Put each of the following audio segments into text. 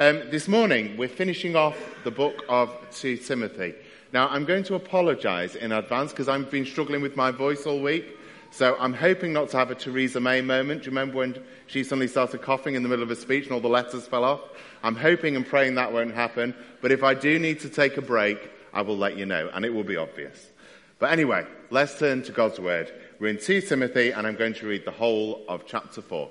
Um, this morning, we're finishing off the book of 2 Timothy. Now, I'm going to apologise in advance because I've been struggling with my voice all week. So I'm hoping not to have a Theresa May moment. Do you remember when she suddenly started coughing in the middle of a speech and all the letters fell off? I'm hoping and praying that won't happen. But if I do need to take a break, I will let you know, and it will be obvious. But anyway, let's turn to God's Word. We're in 2 Timothy, and I'm going to read the whole of chapter 4.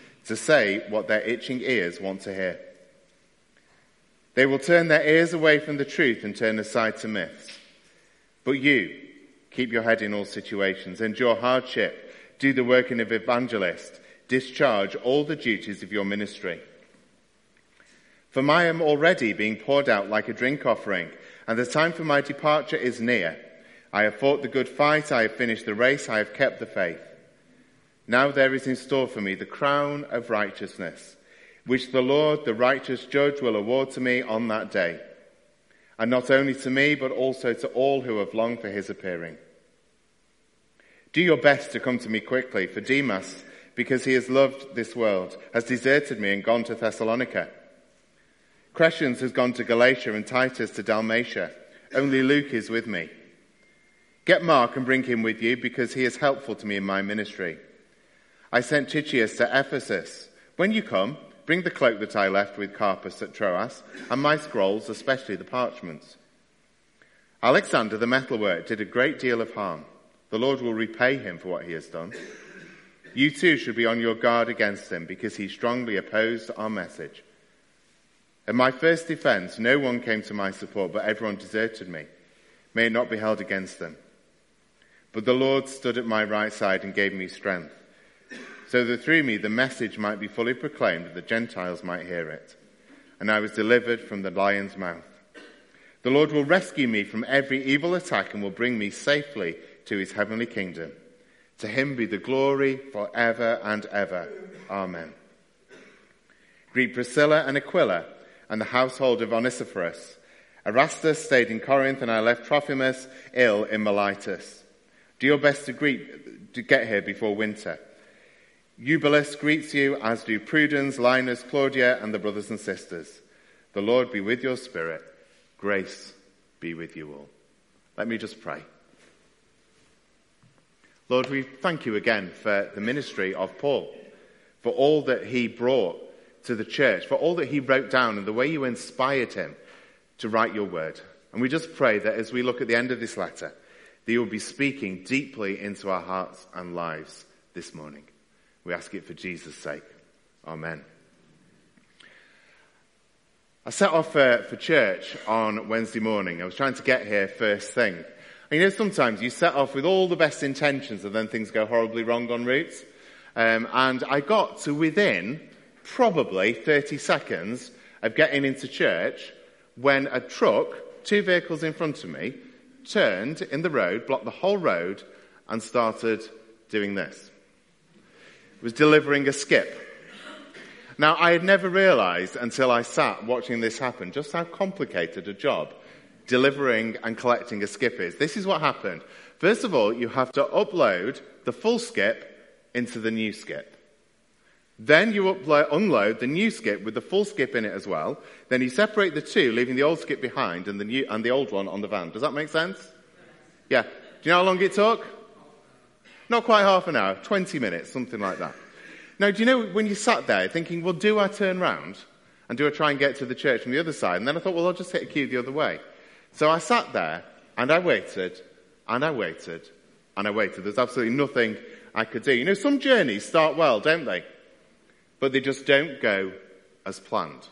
to say what their itching ears want to hear. They will turn their ears away from the truth and turn aside to myths. But you, keep your head in all situations, endure hardship, do the work of an evangelist, discharge all the duties of your ministry. For I am already being poured out like a drink offering, and the time for my departure is near. I have fought the good fight, I have finished the race, I have kept the faith. Now there is in store for me the crown of righteousness, which the Lord, the righteous judge, will award to me on that day. And not only to me, but also to all who have longed for his appearing. Do your best to come to me quickly, for Demas, because he has loved this world, has deserted me and gone to Thessalonica. Crescens has gone to Galatia and Titus to Dalmatia. Only Luke is with me. Get Mark and bring him with you because he is helpful to me in my ministry. I sent Tychicus to Ephesus. When you come, bring the cloak that I left with Carpus at Troas, and my scrolls, especially the parchments. Alexander the metalworker did a great deal of harm. The Lord will repay him for what he has done. You too should be on your guard against him because he strongly opposed our message. At my first defense, no one came to my support, but everyone deserted me. May it not be held against them. But the Lord stood at my right side and gave me strength so that through me the message might be fully proclaimed that the Gentiles might hear it. And I was delivered from the lion's mouth. The Lord will rescue me from every evil attack and will bring me safely to his heavenly kingdom. To him be the glory forever and ever. Amen. Greet Priscilla and Aquila and the household of Onesiphorus. Erastus stayed in Corinth and I left Trophimus ill in Miletus. Do your best to greet, to get here before winter. Eubulus greets you, as do Prudence, Linus, Claudia, and the brothers and sisters. The Lord be with your spirit. Grace be with you all. Let me just pray. Lord, we thank you again for the ministry of Paul, for all that he brought to the church, for all that he wrote down and the way you inspired him to write your word. And we just pray that as we look at the end of this letter, that you will be speaking deeply into our hearts and lives this morning. We ask it for Jesus' sake. Amen. I set off uh, for church on Wednesday morning. I was trying to get here first thing. And you know, sometimes you set off with all the best intentions and then things go horribly wrong on routes. Um, and I got to within probably 30 seconds of getting into church when a truck, two vehicles in front of me, turned in the road, blocked the whole road, and started doing this was delivering a skip. Now, I had never realized until I sat watching this happen just how complicated a job delivering and collecting a skip is. This is what happened. First of all, you have to upload the full skip into the new skip. Then you upload, unload the new skip with the full skip in it as well. Then you separate the two, leaving the old skip behind and the new, and the old one on the van. Does that make sense? Yeah. Do you know how long it took? Not quite half an hour, 20 minutes, something like that. Now, do you know when you sat there thinking, well, do I turn round? And do I try and get to the church from the other side? And then I thought, well, I'll just take a queue the other way. So I sat there and I waited and I waited and I waited. There's absolutely nothing I could do. You know, some journeys start well, don't they? But they just don't go as planned.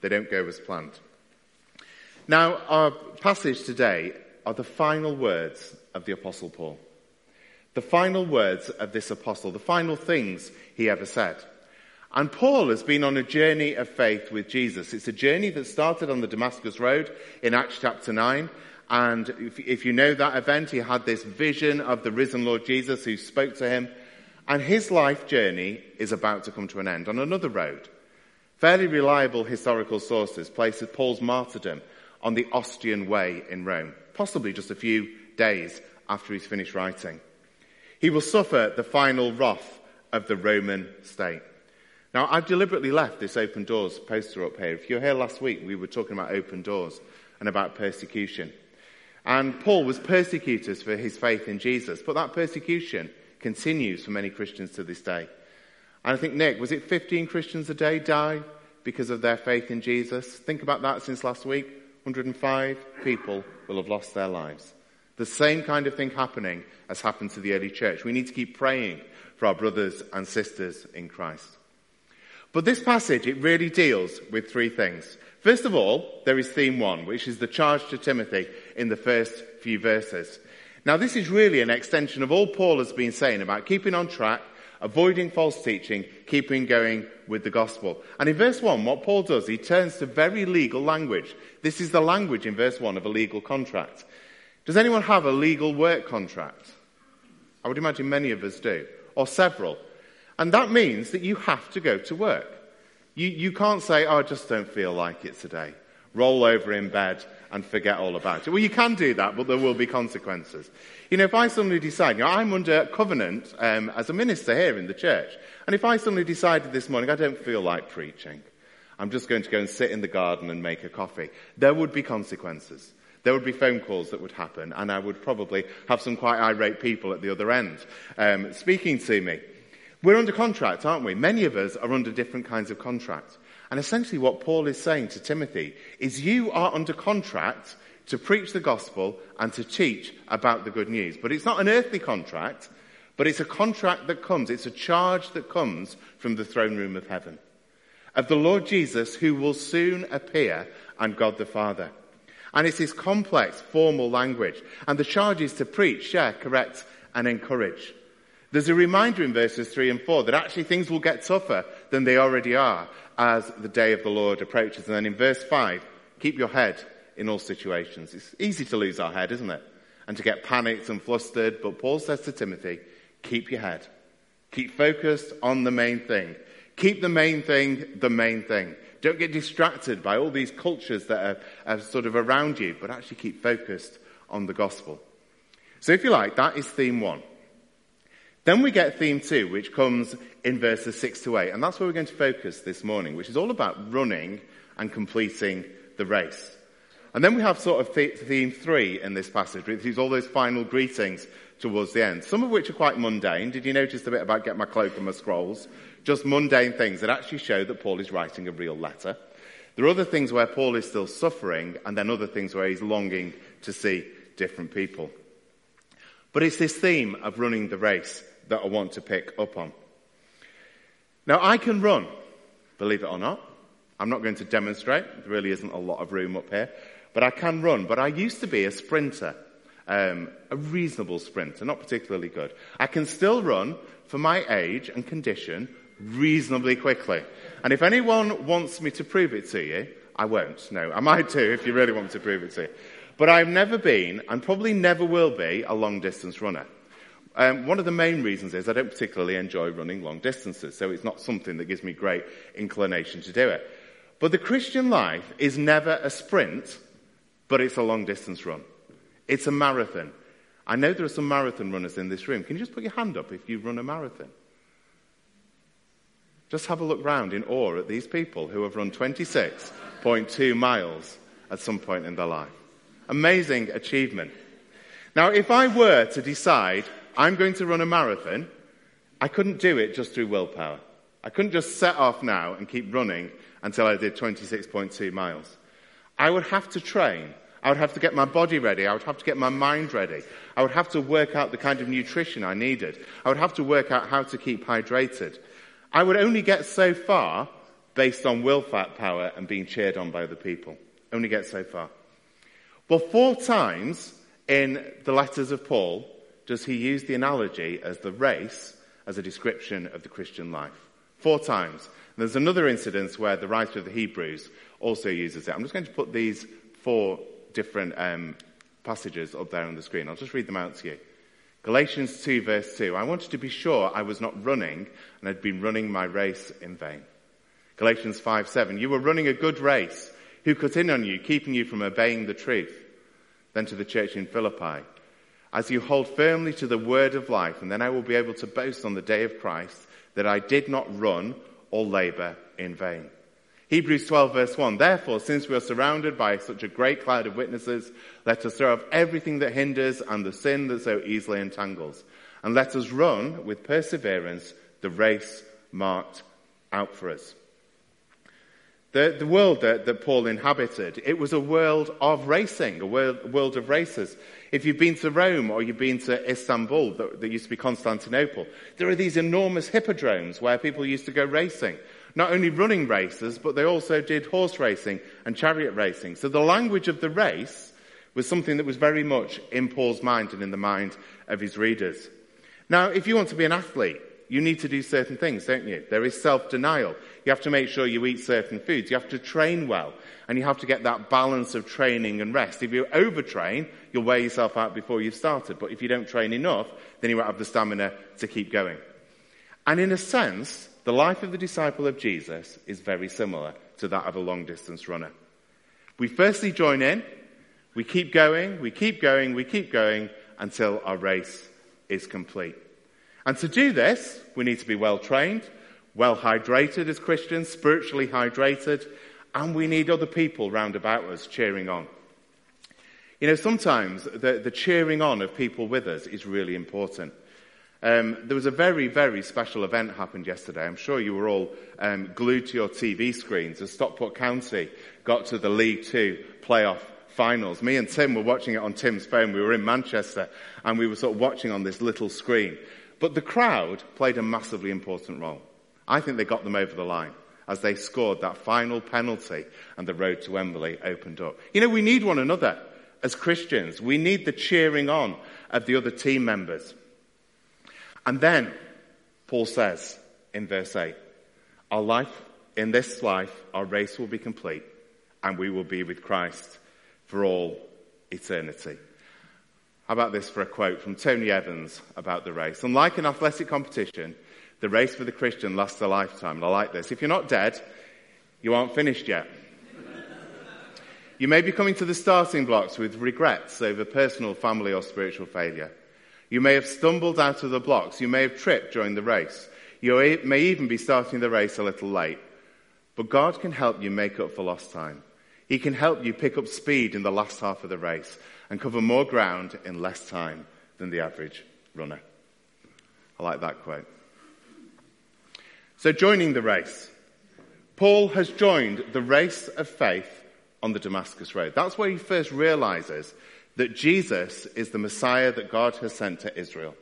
They don't go as planned. Now, our passage today are the final words of the Apostle Paul the final words of this apostle, the final things he ever said. And Paul has been on a journey of faith with Jesus. It's a journey that started on the Damascus Road in Acts chapter 9. And if, if, you know that event, he had this vision of the risen Lord Jesus who spoke to him. And his life journey is about to come to an end on another road. Fairly reliable historical sources place Paul's martyrdom on the Ostian Way in Rome, possibly just a few days after he's finished writing. He will suffer the final wrath of the Roman state. Now, I've deliberately left this open doors poster up here. If you were here last week, we were talking about open doors and about persecution. And Paul was persecuted for his faith in Jesus, but that persecution continues for many Christians to this day. And I think, Nick, was it 15 Christians a day die because of their faith in Jesus? Think about that since last week. 105 people will have lost their lives. The same kind of thing happening as happened to the early church. We need to keep praying for our brothers and sisters in Christ. But this passage, it really deals with three things. First of all, there is theme one, which is the charge to Timothy in the first few verses. Now, this is really an extension of all Paul has been saying about keeping on track, avoiding false teaching, keeping going with the gospel. And in verse 1, what Paul does, he turns to very legal language. This is the language in verse 1 of a legal contract. Does anyone have a legal work contract? I would imagine many of us do, or several. And that means that you have to go to work. You, you can't say, oh, I just don't feel like it today. Roll over in bed and forget all about it. Well, you can do that, but there will be consequences. You know, if I suddenly decide, you know, I'm under covenant um, as a minister here in the church, and if I suddenly decided this morning, I don't feel like preaching, I'm just going to go and sit in the garden and make a coffee, there would be consequences. There would be phone calls that would happen, and I would probably have some quite irate people at the other end um, speaking to me. We're under contract, aren't we? Many of us are under different kinds of contract. And essentially what Paul is saying to Timothy is you are under contract to preach the gospel and to teach about the good news. But it's not an earthly contract, but it's a contract that comes, it's a charge that comes from the throne room of heaven. Of the Lord Jesus who will soon appear and God the Father. And it's this complex, formal language. And the charge is to preach, share, correct, and encourage. There's a reminder in verses 3 and 4 that actually things will get tougher than they already are as the day of the Lord approaches. And then in verse 5, keep your head in all situations. It's easy to lose our head, isn't it? And to get panicked and flustered. But Paul says to Timothy, keep your head. Keep focused on the main thing. Keep the main thing the main thing. Don't get distracted by all these cultures that are, are sort of around you, but actually keep focused on the gospel. So if you like, that is theme one. Then we get theme two, which comes in verses six to eight. And that's where we're going to focus this morning, which is all about running and completing the race. And then we have sort of theme three in this passage, which is all those final greetings towards the end. Some of which are quite mundane. Did you notice the bit about get my cloak and my scrolls? Just mundane things that actually show that Paul is writing a real letter. There are other things where Paul is still suffering, and then other things where he's longing to see different people. But it's this theme of running the race that I want to pick up on. Now, I can run, believe it or not. I'm not going to demonstrate. There really isn't a lot of room up here. But I can run. But I used to be a sprinter, um, a reasonable sprinter, not particularly good. I can still run for my age and condition reasonably quickly. And if anyone wants me to prove it to you, I won't. No, I might do if you really want me to prove it to you. But I've never been, and probably never will be, a long distance runner. Um, one of the main reasons is I don't particularly enjoy running long distances, so it's not something that gives me great inclination to do it. But the Christian life is never a sprint, but it's a long distance run. It's a marathon. I know there are some marathon runners in this room. Can you just put your hand up if you run a marathon? Just have a look round in awe at these people who have run 26.2 miles at some point in their life. Amazing achievement. Now, if I were to decide I'm going to run a marathon, I couldn't do it just through willpower. I couldn't just set off now and keep running until I did 26.2 miles. I would have to train. I would have to get my body ready. I would have to get my mind ready. I would have to work out the kind of nutrition I needed. I would have to work out how to keep hydrated. I would only get so far based on willpower power and being cheered on by other people. Only get so far. Well, four times in the letters of Paul, does he use the analogy as the race as a description of the Christian life. Four times. there's another incident where the writer of the Hebrews also uses it. I'm just going to put these four different um, passages up there on the screen. I'll just read them out to you. Galatians 2, verse 2. I wanted to be sure I was not running and had been running my race in vain. Galatians 5, 7. You were running a good race. Who cut in on you, keeping you from obeying the truth? Then to the church in Philippi. As you hold firmly to the word of life, and then I will be able to boast on the day of Christ that I did not run or labor in vain. Hebrews 12 verse 1. Therefore, since we are surrounded by such a great cloud of witnesses, let us throw off everything that hinders and the sin that so easily entangles. And let us run with perseverance the race marked out for us. The, the world that, that, Paul inhabited, it was a world of racing, a world, world, of races. If you've been to Rome or you've been to Istanbul, that used to be Constantinople, there are these enormous hippodromes where people used to go racing not only running races, but they also did horse racing and chariot racing. So the language of the race was something that was very much in Paul's mind and in the mind of his readers. Now, if you want to be an athlete, you need to do certain things, don't you? There is self-denial. You have to make sure you eat certain foods. You have to train well. And you have to get that balance of training and rest. If you overtrain, you'll wear yourself out before you've started. But if you don't train enough, then you won't have the stamina to keep going. And in a sense, the life of the disciple of Jesus is very similar to that of a long distance runner. We firstly join in, we keep going, we keep going, we keep going until our race is complete. And to do this, we need to be well trained, well hydrated as Christians, spiritually hydrated, and we need other people round about us cheering on. You know, sometimes the, the cheering on of people with us is really important. Um, there was a very, very special event happened yesterday. I'm sure you were all um, glued to your TV screens as Stockport County got to the League Two playoff finals. Me and Tim were watching it on Tim's phone. We were in Manchester and we were sort of watching on this little screen. But the crowd played a massively important role. I think they got them over the line as they scored that final penalty and the road to Wembley opened up. You know, we need one another as Christians. We need the cheering on of the other team members. And then Paul says in verse 8, our life, in this life, our race will be complete and we will be with Christ for all eternity. How about this for a quote from Tony Evans about the race? Unlike an athletic competition, the race for the Christian lasts a lifetime. And I like this. If you're not dead, you aren't finished yet. you may be coming to the starting blocks with regrets over personal, family, or spiritual failure. You may have stumbled out of the blocks. You may have tripped during the race. You may even be starting the race a little late. But God can help you make up for lost time. He can help you pick up speed in the last half of the race and cover more ground in less time than the average runner. I like that quote. So, joining the race. Paul has joined the race of faith on the Damascus Road. That's where he first realizes that Jesus is the Messiah that God has sent to Israel.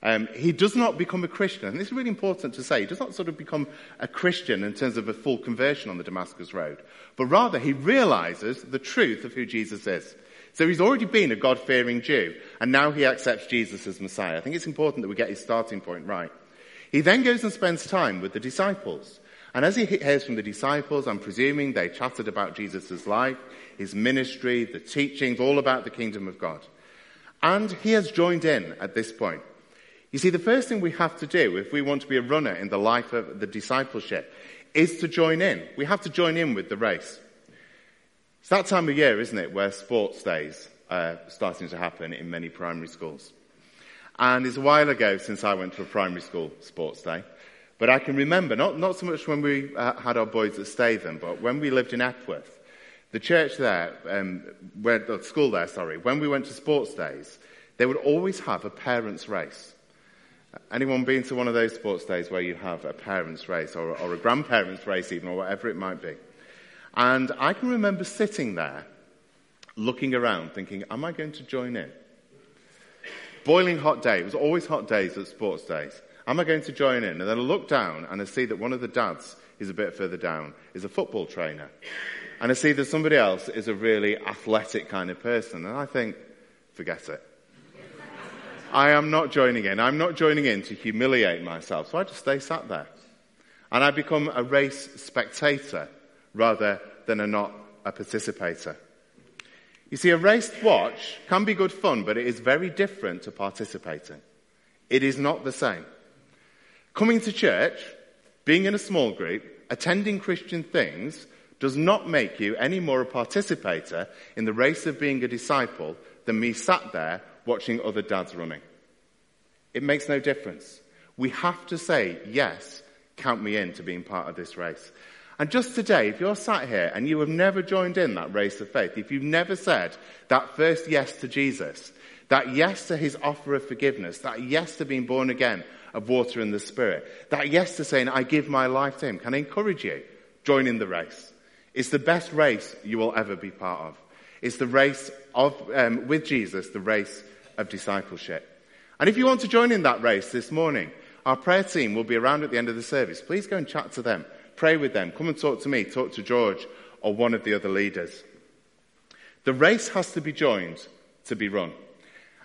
Um, he does not become a Christian, and this is really important to say. He does not sort of become a Christian in terms of a full conversion on the Damascus Road, but rather he realizes the truth of who Jesus is. So he's already been a God fearing Jew, and now he accepts Jesus as Messiah. I think it's important that we get his starting point right. He then goes and spends time with the disciples. And as he hears from the disciples, I'm presuming they chatted about Jesus' life, his ministry, the teachings, all about the kingdom of God. And he has joined in at this point. You see, the first thing we have to do if we want to be a runner in the life of the discipleship is to join in. We have to join in with the race. It's that time of year, isn't it, where sports days are starting to happen in many primary schools. And it's a while ago since I went to a primary school sports day. But I can remember, not, not so much when we uh, had our boys at Statham, but when we lived in Epworth, the church there, um, where, the school there, sorry, when we went to sports days, they would always have a parents' race. Anyone been to one of those sports days where you have a parents' race or, or a grandparents' race even, or whatever it might be? And I can remember sitting there, looking around, thinking, am I going to join in? Boiling hot day. It was always hot days at sports days. Am I going to join in? And then I look down and I see that one of the dads is a bit further down, is a football trainer. And I see that somebody else is a really athletic kind of person. And I think, forget it. I am not joining in. I'm not joining in to humiliate myself. So I just stay sat there. And I become a race spectator rather than a not a participator. You see, a race watch can be good fun, but it is very different to participating. It is not the same. Coming to church, being in a small group, attending Christian things does not make you any more a participator in the race of being a disciple than me sat there watching other dads running. It makes no difference. We have to say, yes, count me in to being part of this race. And just today, if you're sat here and you have never joined in that race of faith, if you've never said that first yes to Jesus, that yes to his offer of forgiveness, that yes to being born again of water and the Spirit, that yes to saying, I give my life to him, can I encourage you? Join in the race. It's the best race you will ever be part of. It's the race of, um, with Jesus, the race of discipleship. And if you want to join in that race this morning, our prayer team will be around at the end of the service. Please go and chat to them. Pray with them. Come and talk to me. Talk to George or one of the other leaders. The race has to be joined to be run.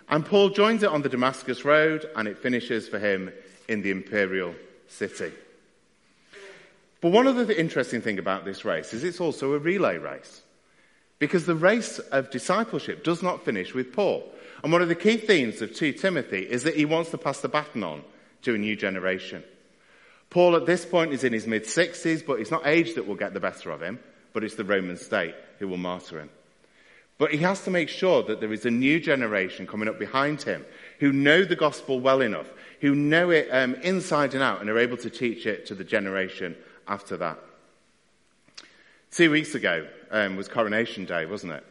And Paul joins it on the Damascus Road and it finishes for him in the imperial city. But one other interesting thing about this race is it's also a relay race. Because the race of discipleship does not finish with Paul. And one of the key themes of 2 Timothy is that he wants to pass the baton on to a new generation. Paul at this point is in his mid 60s, but it's not age that will get the better of him, but it's the Roman state who will martyr him. But he has to make sure that there is a new generation coming up behind him who know the gospel well enough, who know it um, inside and out, and are able to teach it to the generation after that. Two weeks ago um, was Coronation Day, wasn't it?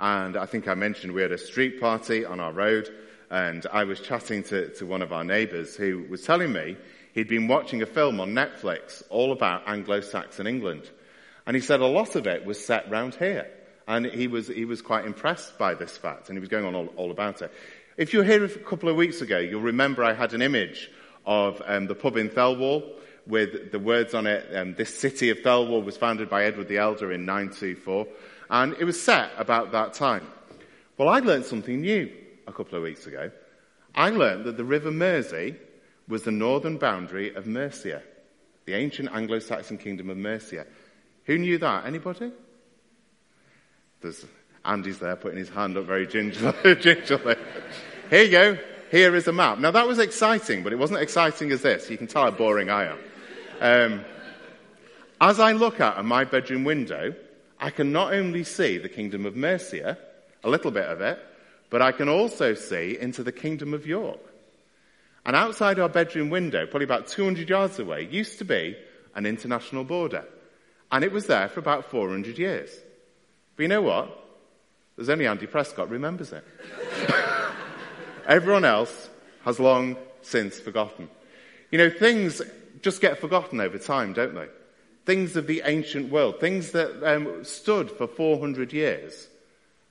And I think I mentioned we had a street party on our road, and I was chatting to, to one of our neighbours who was telling me he'd been watching a film on Netflix all about Anglo-Saxon England. And he said a lot of it was set round here. And he was, he was quite impressed by this fact, and he was going on all, all about it. If you were here a couple of weeks ago, you'll remember I had an image of um, the pub in Thelwall with the words on it, um, this city of Thelwall was founded by Edward the Elder in 924, and it was set about that time. Well, I learned something new a couple of weeks ago. I learned that the River Mersey was the northern boundary of Mercia, the ancient Anglo-Saxon kingdom of Mercia. Who knew that? Anybody? There's Andy's there putting his hand up very gingerly. gingerly. Here you go. Here is a map. Now that was exciting, but it wasn't exciting as this. You can tell how boring I am. Um, as I look out of my bedroom window, I can not only see the kingdom of Mercia, a little bit of it, but I can also see into the kingdom of York. And outside our bedroom window, probably about 200 yards away, used to be an international border. And it was there for about 400 years. But you know what? There's only Andy Prescott remembers it. Everyone else has long since forgotten. You know, things just get forgotten over time, don't they? Things of the ancient world, things that um, stood for 400 years,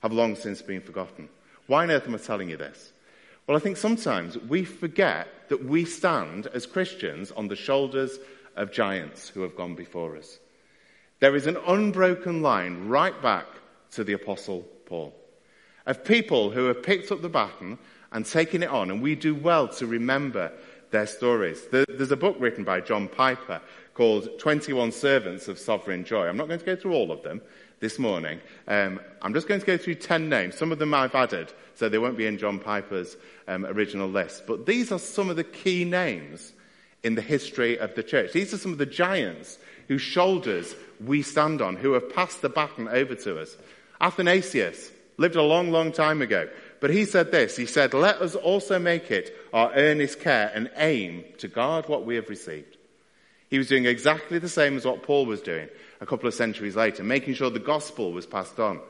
have long since been forgotten. Why on earth am I telling you this? Well, I think sometimes we forget that we stand as Christians on the shoulders of giants who have gone before us. There is an unbroken line right back to the Apostle Paul of people who have picked up the baton and taken it on, and we do well to remember their stories. There's a book written by John Piper called 21 Servants of Sovereign Joy. I'm not going to go through all of them this morning. Um, I'm just going to go through 10 names. Some of them I've added, so they won't be in John Piper's um, original list. But these are some of the key names in the history of the church. These are some of the giants whose shoulders we stand on, who have passed the baton over to us. Athanasius lived a long, long time ago. But he said this, he said, let us also make it our earnest care and aim to guard what we have received. He was doing exactly the same as what Paul was doing a couple of centuries later, making sure the gospel was passed on.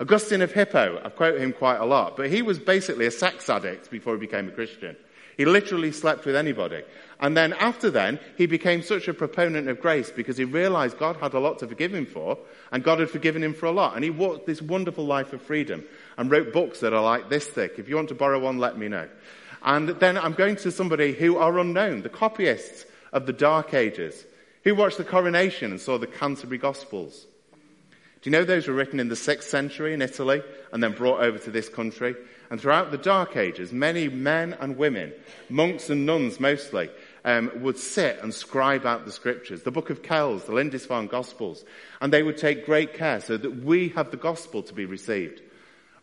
Augustine of Hippo, I quote him quite a lot, but he was basically a sex addict before he became a Christian. He literally slept with anybody. And then after then, he became such a proponent of grace because he realized God had a lot to forgive him for, and God had forgiven him for a lot. And he walked this wonderful life of freedom and wrote books that are like this thick. If you want to borrow one, let me know. And then I'm going to somebody who are unknown, the copyists of the Dark Ages, who watched the coronation and saw the Canterbury Gospels. Do you know those were written in the 6th century in Italy and then brought over to this country? And throughout the Dark Ages, many men and women, monks and nuns mostly, um, would sit and scribe out the scriptures, the book of Kells, the Lindisfarne Gospels, and they would take great care so that we have the gospel to be received.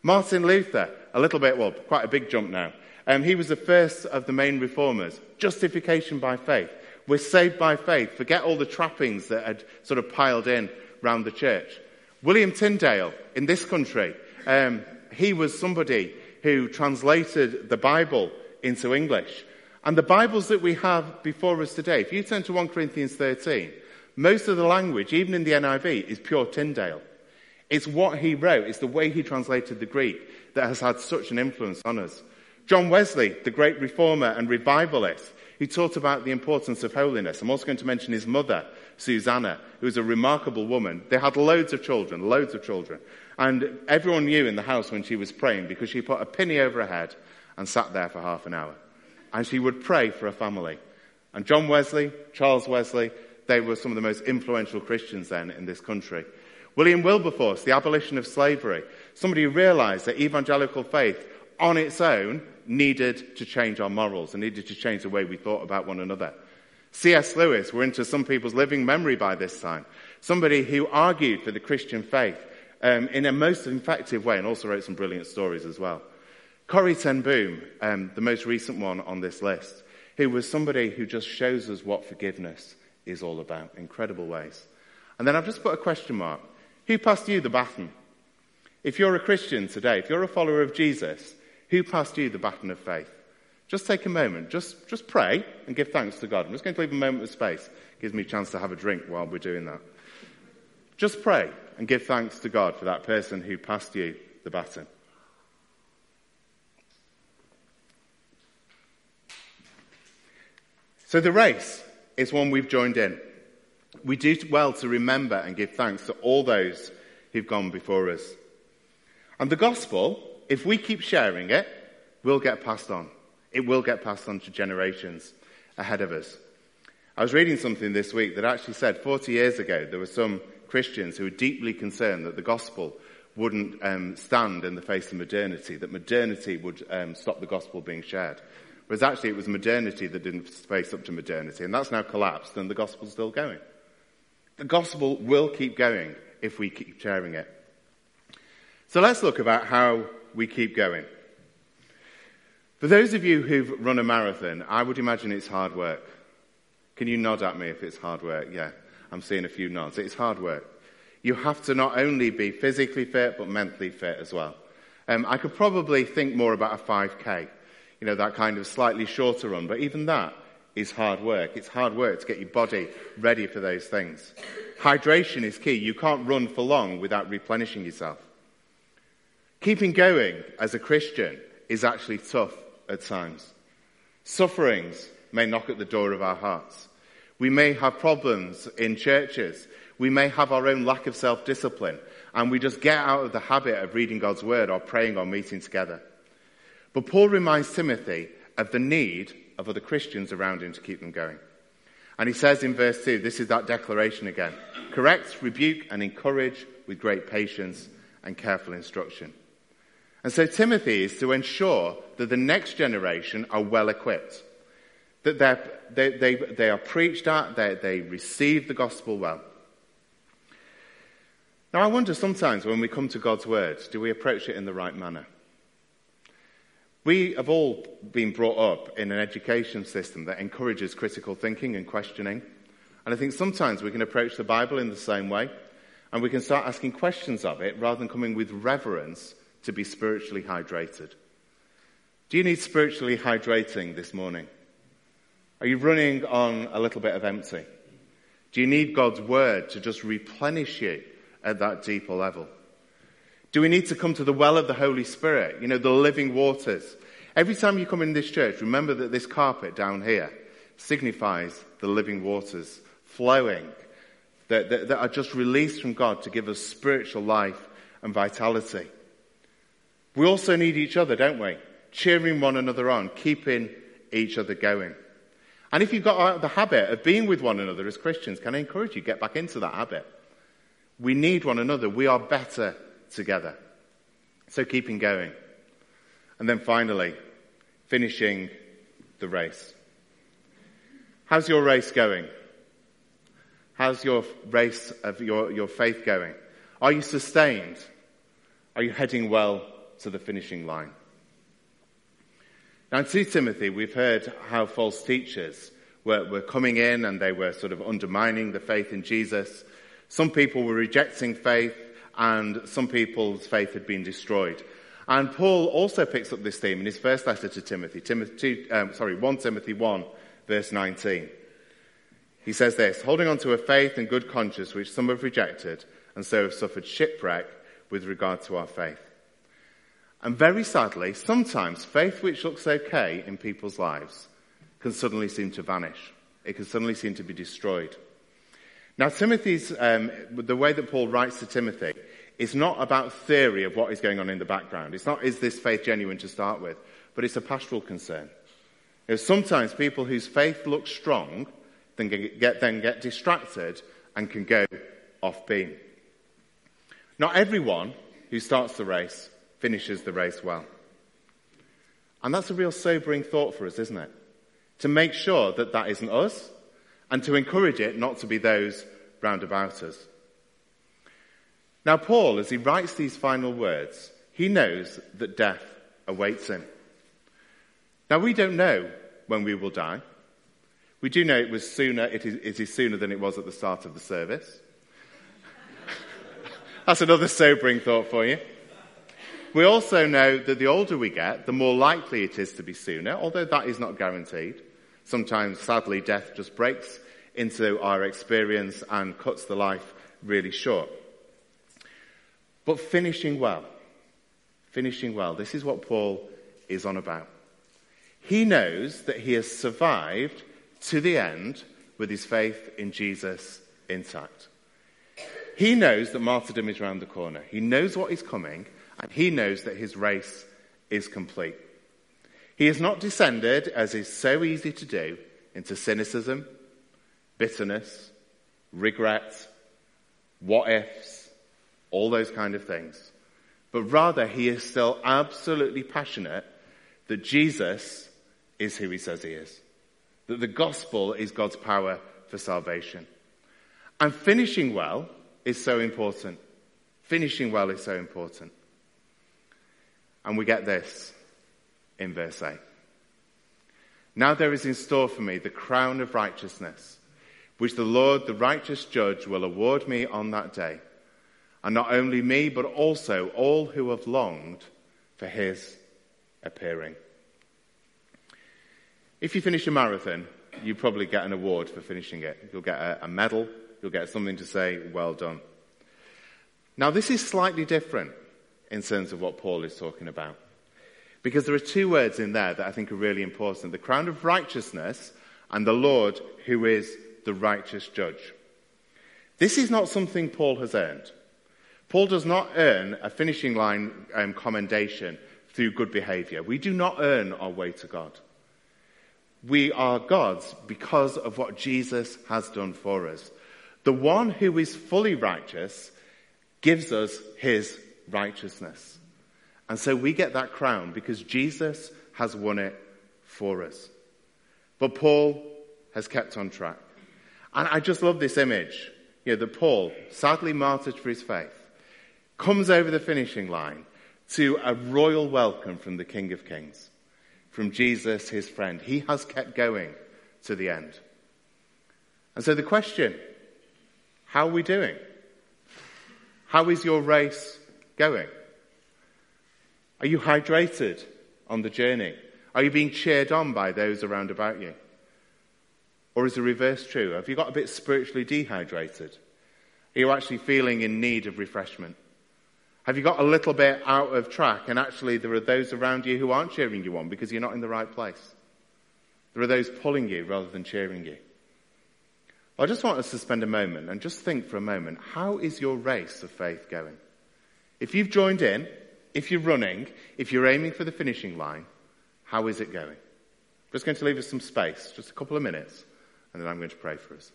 Martin Luther, a little bit, well, quite a big jump now. Um, he was the first of the main reformers. Justification by faith. We're saved by faith. Forget all the trappings that had sort of piled in round the church. William Tyndale in this country, um, he was somebody who translated the Bible into English. And the Bibles that we have before us today, if you turn to 1 Corinthians 13, most of the language, even in the NIV, is pure Tyndale. It's what he wrote, it's the way he translated the Greek that has had such an influence on us. John Wesley, the great reformer and revivalist, he taught about the importance of holiness. I'm also going to mention his mother, Susanna, who was a remarkable woman. They had loads of children, loads of children. And everyone knew in the house when she was praying because she put a penny over her head and sat there for half an hour. And she would pray for a family. And John Wesley, Charles Wesley, they were some of the most influential Christians then in this country. William Wilberforce, the abolition of slavery, somebody who realized that evangelical faith on its own needed to change our morals and needed to change the way we thought about one another. C.S. Lewis, we're into some people's living memory by this time. Somebody who argued for the Christian faith um, in a most effective way and also wrote some brilliant stories as well. Corrie ten Boom, um, the most recent one on this list, who was somebody who just shows us what forgiveness is all about, incredible ways. And then I've just put a question mark. Who passed you the baton? If you're a Christian today, if you're a follower of Jesus, who passed you the baton of faith? Just take a moment. Just, just pray and give thanks to God. I'm just going to leave a moment of space. Gives me a chance to have a drink while we're doing that. Just pray and give thanks to God for that person who passed you the baton. So the race is one we've joined in. We do well to remember and give thanks to all those who've gone before us. And the gospel if we keep sharing it, will get passed on. It will get passed on to generations ahead of us. I was reading something this week that actually said 40 years ago there were some Christians who were deeply concerned that the gospel wouldn't um, stand in the face of modernity, that modernity would um, stop the gospel being shared. Whereas actually it was modernity that didn't face up to modernity, and that's now collapsed, and the gospel's still going. The gospel will keep going if we keep sharing it. So let's look about how we keep going. For those of you who've run a marathon, I would imagine it's hard work. Can you nod at me if it's hard work? Yeah, I'm seeing a few nods. It's hard work. You have to not only be physically fit, but mentally fit as well. Um, I could probably think more about a 5K, you know, that kind of slightly shorter run, but even that is hard work. It's hard work to get your body ready for those things. Hydration is key. You can't run for long without replenishing yourself. Keeping going as a Christian is actually tough at times. Sufferings may knock at the door of our hearts. We may have problems in churches. We may have our own lack of self-discipline and we just get out of the habit of reading God's word or praying or meeting together. But Paul reminds Timothy of the need of other Christians around him to keep them going. And he says in verse 2, this is that declaration again. Correct, rebuke, and encourage with great patience and careful instruction. And so Timothy is to ensure that the next generation are well equipped, that they, they, they are preached at, they, they receive the gospel well. Now, I wonder sometimes when we come to God's word, do we approach it in the right manner? We have all been brought up in an education system that encourages critical thinking and questioning. And I think sometimes we can approach the Bible in the same way, and we can start asking questions of it rather than coming with reverence to be spiritually hydrated. Do you need spiritually hydrating this morning? Are you running on a little bit of empty? Do you need God's word to just replenish you at that deeper level? Do we need to come to the well of the Holy Spirit? You know, the living waters. Every time you come in this church, remember that this carpet down here signifies the living waters flowing that, that, that are just released from God to give us spiritual life and vitality. We also need each other, don't we? Cheering one another on, keeping each other going. And if you've got uh, the habit of being with one another as Christians, can I encourage you get back into that habit? We need one another. We are better together. So keeping going. And then finally, finishing the race. How's your race going? How's your race of your, your faith going? Are you sustained? Are you heading well to the finishing line? Now in 2 Timothy, we've heard how false teachers were, were coming in and they were sort of undermining the faith in Jesus. Some people were rejecting faith and some people's faith had been destroyed. And Paul also picks up this theme in his first letter to Timothy, Timothy um, sorry, 1 Timothy 1, verse 19. He says this, holding on to a faith and good conscience which some have rejected and so have suffered shipwreck with regard to our faith. And very sadly, sometimes faith which looks okay in people's lives can suddenly seem to vanish. It can suddenly seem to be destroyed. Now, Timothy's, um, the way that Paul writes to Timothy is not about theory of what is going on in the background. It's not, is this faith genuine to start with? But it's a pastoral concern. You know, sometimes people whose faith looks strong then get, then get distracted and can go off beam. Not everyone who starts the race finishes the race well. And that's a real sobering thought for us, isn't it? To make sure that that isn't us and to encourage it not to be those round about us. Now, Paul, as he writes these final words, he knows that death awaits him. Now, we don't know when we will die. We do know it was sooner, it is, it is sooner than it was at the start of the service. That's another sobering thought for you. We also know that the older we get, the more likely it is to be sooner, although that is not guaranteed. Sometimes, sadly, death just breaks into our experience and cuts the life really short. But finishing well, finishing well, this is what Paul is on about. He knows that he has survived to the end with his faith in Jesus intact. He knows that martyrdom is around the corner. He knows what is coming, and he knows that his race is complete. He has not descended, as is so easy to do, into cynicism, bitterness, regret, what ifs, all those kind of things. But rather, he is still absolutely passionate that Jesus is who he says he is. That the gospel is God's power for salvation. And finishing well is so important. Finishing well is so important. And we get this in verse 8. Now there is in store for me the crown of righteousness, which the Lord, the righteous judge, will award me on that day. And not only me, but also all who have longed for his appearing. If you finish a marathon, you probably get an award for finishing it. You'll get a, a medal, you'll get something to say, well done. Now, this is slightly different in terms of what Paul is talking about. Because there are two words in there that I think are really important the crown of righteousness and the Lord who is the righteous judge. This is not something Paul has earned. Paul does not earn a finishing line um, commendation through good behavior. We do not earn our way to God. We are God's because of what Jesus has done for us. The one who is fully righteous gives us his righteousness. And so we get that crown because Jesus has won it for us. But Paul has kept on track. And I just love this image. You know, that Paul, sadly martyred for his faith, comes over the finishing line to a royal welcome from the King of Kings from Jesus, his friend. He has kept going to the end. And so the question, how are we doing? How is your race going? Are you hydrated on the journey? Are you being cheered on by those around about you? Or is the reverse true? Have you got a bit spiritually dehydrated? Are you actually feeling in need of refreshment? Have you got a little bit out of track and actually there are those around you who aren't cheering you on because you're not in the right place? There are those pulling you rather than cheering you. I just want us to spend a moment and just think for a moment, how is your race of faith going? If you've joined in, if you're running, if you're aiming for the finishing line, how is it going? I'm just going to leave us some space, just a couple of minutes, and then I'm going to pray for us.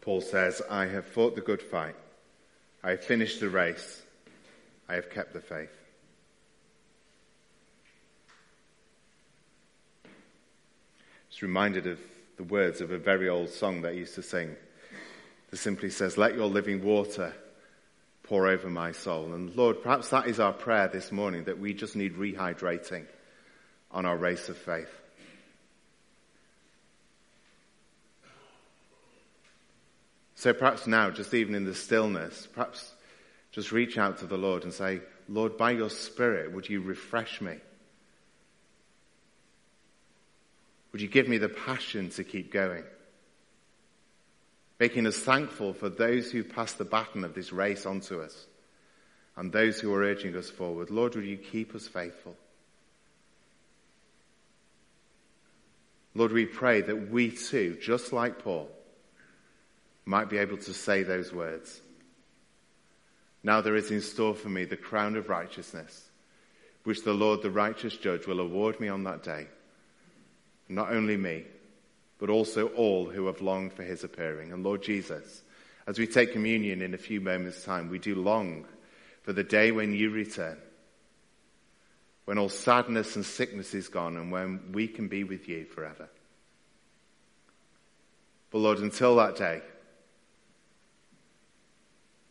Paul says, I have fought the good fight. I have finished the race. I have kept the faith. It's reminded of the words of a very old song that I used to sing. That simply says, Let your living water pour over my soul. And Lord, perhaps that is our prayer this morning, that we just need rehydrating on our race of faith. So perhaps now, just even in the stillness, perhaps just reach out to the Lord and say, Lord, by your Spirit, would you refresh me? Would you give me the passion to keep going? Making us thankful for those who pass the baton of this race onto us and those who are urging us forward. Lord, would you keep us faithful? Lord, we pray that we too, just like Paul, might be able to say those words. Now there is in store for me the crown of righteousness, which the Lord, the righteous judge, will award me on that day. Not only me, but also all who have longed for his appearing. And Lord Jesus, as we take communion in a few moments' time, we do long for the day when you return, when all sadness and sickness is gone, and when we can be with you forever. But Lord, until that day,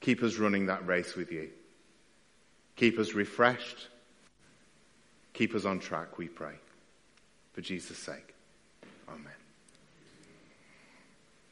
keep us running that race with you. Keep us refreshed. Keep us on track, we pray. For Jesus' sake. Amen.